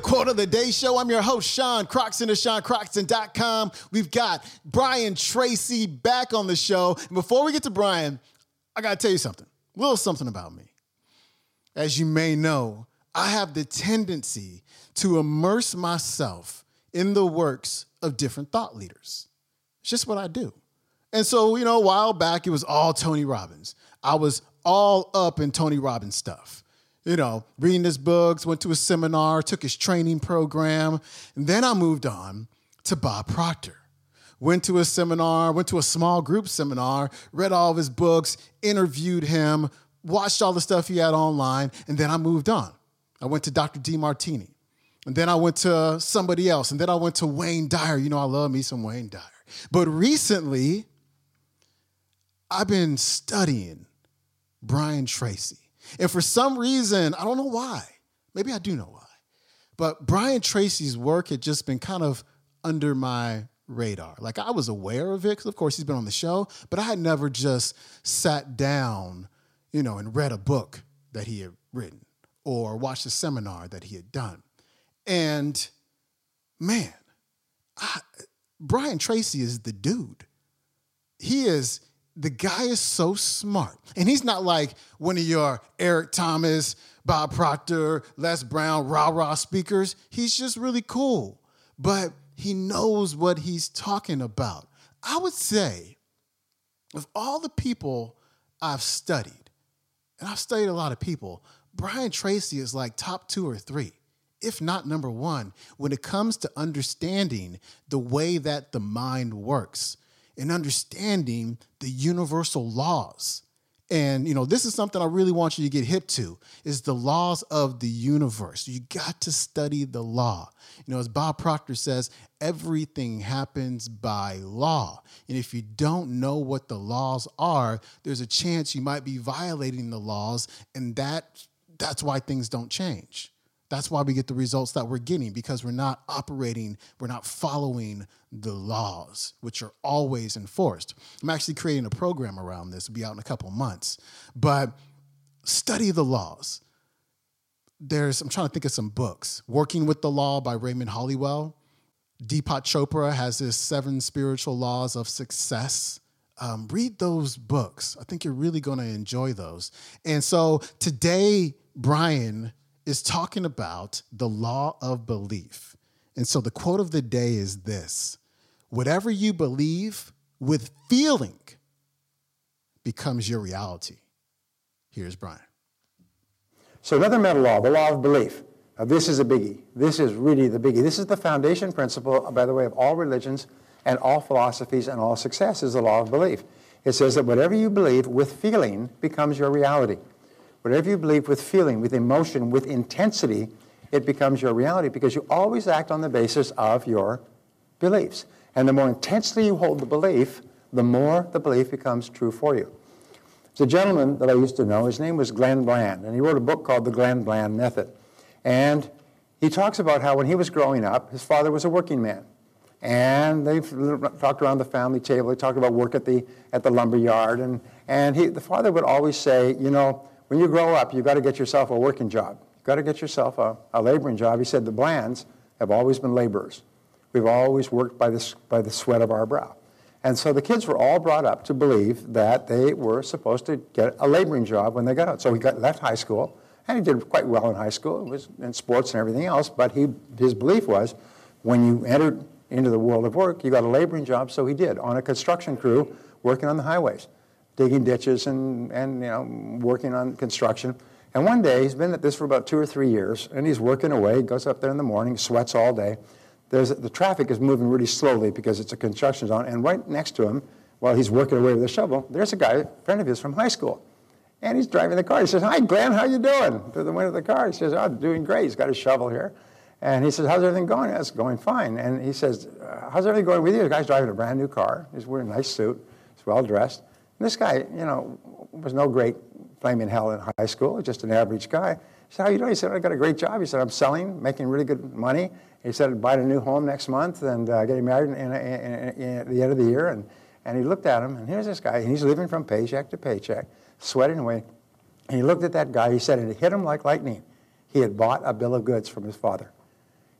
Quote of the Day Show. I'm your host, Sean Croxton of SeanCroxton.com. We've got Brian Tracy back on the show. And before we get to Brian, I got to tell you something, a little something about me. As you may know, I have the tendency to immerse myself in the works of different thought leaders. It's just what I do. And so, you know, a while back, it was all Tony Robbins. I was all up in Tony Robbins stuff. You know, reading his books, went to a seminar, took his training program, and then I moved on to Bob Proctor. Went to a seminar, went to a small group seminar, read all of his books, interviewed him, watched all the stuff he had online, and then I moved on. I went to Dr. Demartini. And then I went to somebody else. And then I went to Wayne Dyer. You know, I love me some Wayne Dyer. But recently, I've been studying Brian Tracy. And for some reason, I don't know why. Maybe I do know why. But Brian Tracy's work had just been kind of under my radar. Like I was aware of it because, of course, he's been on the show, but I had never just sat down, you know, and read a book that he had written or watched a seminar that he had done. And man, I, Brian Tracy is the dude. He is the guy is so smart. And he's not like one of your Eric Thomas, Bob Proctor, Les Brown, rah rah speakers. He's just really cool, but he knows what he's talking about. I would say, of all the people I've studied, and I've studied a lot of people, Brian Tracy is like top two or three, if not number one, when it comes to understanding the way that the mind works and understanding the universal laws. And you know, this is something I really want you to get hip to is the laws of the universe. You got to study the law. You know, as Bob Proctor says, everything happens by law. And if you don't know what the laws are, there's a chance you might be violating the laws and that that's why things don't change. That's why we get the results that we're getting because we're not operating, we're not following the laws, which are always enforced. I'm actually creating a program around this, It'll be out in a couple months. But study the laws. There's, I'm trying to think of some books. Working with the Law by Raymond Holliwell. Deepak Chopra has his seven spiritual laws of success. Um, read those books. I think you're really going to enjoy those. And so today, Brian is talking about the law of belief. And so the quote of the day is this Whatever you believe with feeling becomes your reality. Here's Brian. So, another mental law, the law of belief. Now, this is a biggie. This is really the biggie. This is the foundation principle, by the way, of all religions and all philosophies and all success is the law of belief. It says that whatever you believe with feeling becomes your reality. Whatever you believe with feeling, with emotion, with intensity, it becomes your reality because you always act on the basis of your beliefs. And the more intensely you hold the belief, the more the belief becomes true for you. There's a gentleman that I used to know, his name was Glenn Bland, and he wrote a book called The Glenn Bland Method. And he talks about how when he was growing up, his father was a working man. And they talked around the family table, they talked about work at the, at the lumber yard. And, and he, the father would always say, you know, when you grow up, you've got to get yourself a working job. You've got to get yourself a, a laboring job. He said the Blands have always been laborers. We've always worked by the, by the sweat of our brow. And so the kids were all brought up to believe that they were supposed to get a laboring job when they got out. So he got left high school, and he did quite well in high school. It was in sports and everything else. But he, his belief was, when you entered into the world of work, you got a laboring job. So he did on a construction crew working on the highways digging ditches and, and you know, working on construction. And one day, he's been at this for about two or three years, and he's working away, He goes up there in the morning, sweats all day. There's, the traffic is moving really slowly because it's a construction zone, and right next to him, while he's working away with a shovel, there's a guy, a friend of his from high school. And he's driving the car. He says, hi, Glenn, how you doing? To the window of the car. He says, oh, doing great. He's got his shovel here. And he says, how's everything going? It's going fine. And he says, how's everything going with you? The guy's driving a brand new car. He's wearing a nice suit. He's well dressed. This guy, you know, was no great flaming hell in high school, just an average guy. He said, how you doing? He said, I got a great job. He said, I'm selling, making really good money. He said, buying a new home next month and uh, getting married in, in, in, at the end of the year. And, and he looked at him, and here's this guy, and he's living from paycheck to paycheck, sweating away. And he looked at that guy, he said, and it hit him like lightning. He had bought a bill of goods from his father.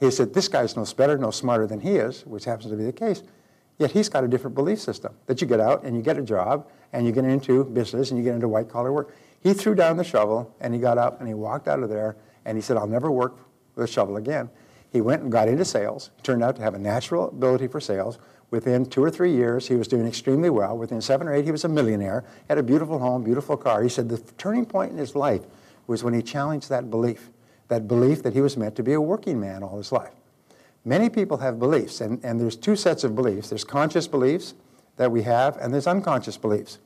He said, this guy's no better, no smarter than he is, which happens to be the case. Yet he's got a different belief system that you get out and you get a job and you get into business and you get into white collar work. He threw down the shovel and he got up and he walked out of there and he said, I'll never work with a shovel again. He went and got into sales. He turned out to have a natural ability for sales. Within two or three years, he was doing extremely well. Within seven or eight, he was a millionaire, had a beautiful home, beautiful car. He said the turning point in his life was when he challenged that belief, that belief that he was meant to be a working man all his life. Many people have beliefs, and, and there's two sets of beliefs. There's conscious beliefs that we have, and there's unconscious beliefs.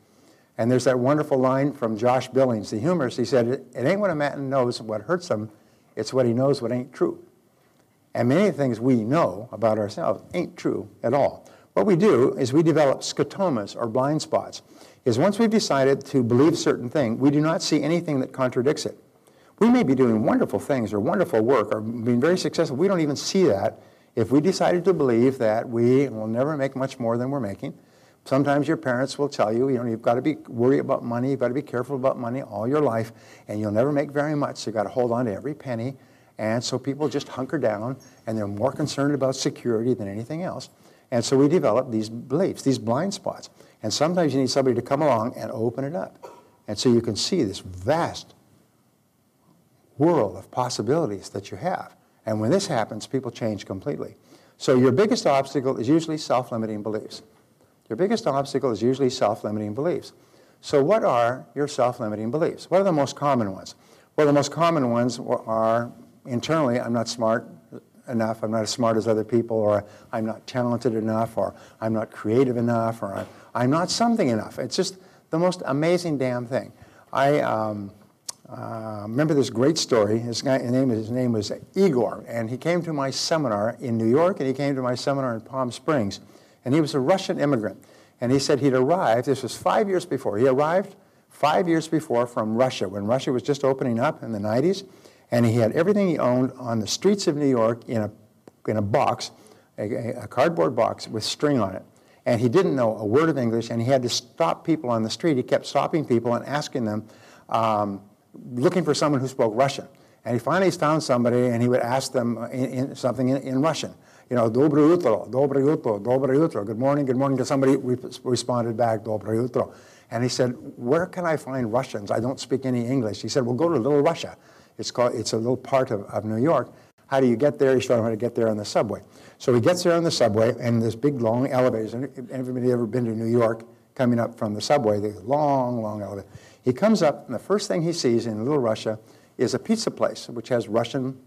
And there's that wonderful line from Josh Billings, the humorist. He said, It ain't what a man knows what hurts him, it's what he knows what ain't true. And many things we know about ourselves ain't true at all. What we do is we develop scotomas or blind spots. Is once we've decided to believe certain thing, we do not see anything that contradicts it. We may be doing wonderful things or wonderful work or being very successful. We don't even see that if we decided to believe that we will never make much more than we're making, sometimes your parents will tell you, you know, you've got to be worry about money, you've got to be careful about money all your life, and you'll never make very much, so you've got to hold on to every penny. And so people just hunker down, and they're more concerned about security than anything else. And so we develop these beliefs, these blind spots. And sometimes you need somebody to come along and open it up. And so you can see this vast world of possibilities that you have. And when this happens, people change completely. So your biggest obstacle is usually self-limiting beliefs. Your biggest obstacle is usually self-limiting beliefs. So what are your self-limiting beliefs? What are the most common ones? Well, the most common ones are internally, I'm not smart enough, I'm not as smart as other people, or I'm not talented enough, or I'm not creative enough, or I'm, not something enough. It's just the most amazing damn thing. I, um, uh, remember this great story. His, guy, his, name, his name was Igor, and he came to my seminar in New York, and he came to my seminar in Palm Springs. And he was a Russian immigrant. And he said he'd arrived, this was five years before, he arrived five years before from Russia, when Russia was just opening up in the 90s. And he had everything he owned on the streets of New York in a, in a box, a, a cardboard box with string on it. And he didn't know a word of English, and he had to stop people on the street. He kept stopping people and asking them, um, looking for someone who spoke Russian. And he finally found somebody, and he would ask them in, in something in, in, Russian. You know, dobro jutro, dobro good morning, good morning. To somebody re- responded back, dobro. And he said, where can I find Russians? I don't speak any English. He said, well, go to Little Russia. It's, called, it's a little part of, of New York. How do you get there? He showed him how to get there on the subway. So he gets there on the subway, and this big, long elevator. Everybody ever been to New York coming up from the subway? The long, long elevator. He comes up, and the first thing he sees in Little Russia is a pizza place, which has Russian,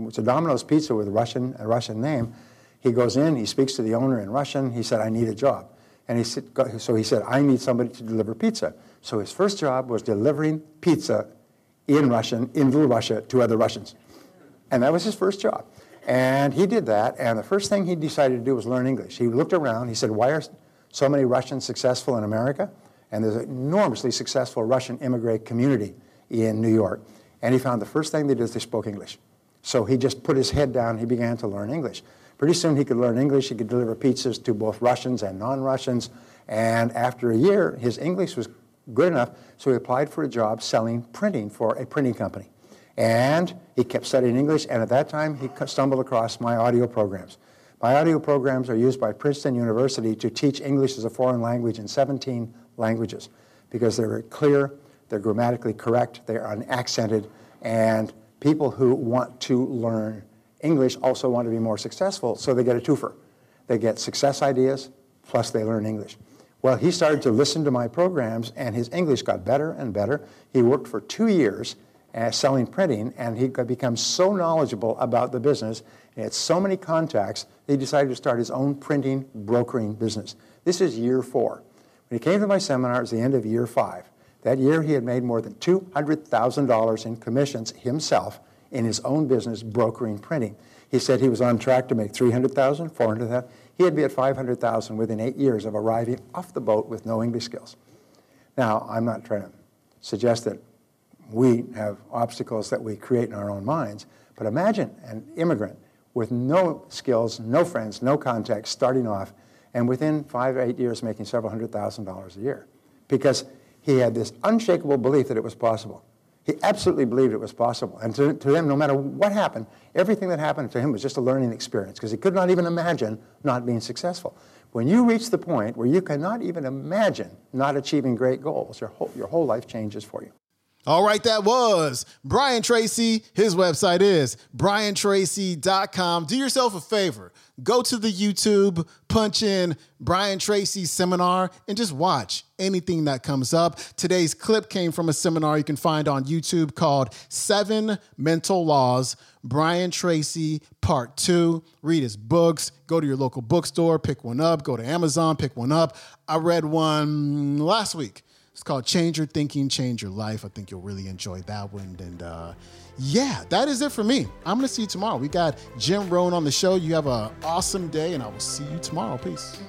it's a Domino's pizza with Russian, a Russian name. He goes in, he speaks to the owner in Russian. He said, I need a job. And he said, so he said, I need somebody to deliver pizza. So his first job was delivering pizza in Russian, in Little Russia, to other Russians. And that was his first job. And he did that, and the first thing he decided to do was learn English. He looked around, he said, why are so many Russians successful in America? And there's an enormously successful Russian immigrant community in New York. And he found the first thing they did is they spoke English. So he just put his head down, he began to learn English. Pretty soon he could learn English, he could deliver pizzas to both Russians and non-Russians. And after a year, his English was good enough, so he applied for a job selling printing for a printing company. And he kept studying English, and at that time he stumbled across my audio programs. My audio programs are used by Princeton University to teach English as a foreign language in 17 languages because they're clear, they're grammatically correct, they are unaccented, and people who want to learn English also want to be more successful, so they get a twofer. They get success ideas, plus they learn English. Well, he started to listen to my programs, and his English got better and better. He worked for two years uh, selling printing, and he got become so knowledgeable about the business. He had so many contacts, he decided to start his own printing brokering business. This is year four. When he came to my seminar, it was the end of year five. That year, he had made more than $200,000 in commissions himself in his own business brokering printing. He said he was on track to make 300,000, 400,000. He'd be at 500,000 within eight years of arriving off the boat with no English skills. Now, I'm not trying to suggest that we have obstacles that we create in our own minds, but imagine an immigrant with no skills, no friends, no contacts, starting off and within five or eight years making several hundred thousand dollars a year because he had this unshakable belief that it was possible. He absolutely believed it was possible. And to, to him, no matter what happened, everything that happened to him was just a learning experience because he could not even imagine not being successful. When you reach the point where you cannot even imagine not achieving great goals, your whole, your whole life changes for you. All right, that was Brian Tracy. His website is briantracy.com. Do yourself a favor. Go to the YouTube, punch in Brian Tracy seminar, and just watch anything that comes up. Today's clip came from a seminar you can find on YouTube called Seven Mental Laws. Brian Tracy, part two. Read his books. Go to your local bookstore, pick one up. Go to Amazon, pick one up. I read one last week it's called Change Your Thinking, Change Your Life. I think you'll really enjoy that one. And uh, yeah, that is it for me. I'm going to see you tomorrow. We got Jim Rohn on the show. You have an awesome day, and I will see you tomorrow. Peace.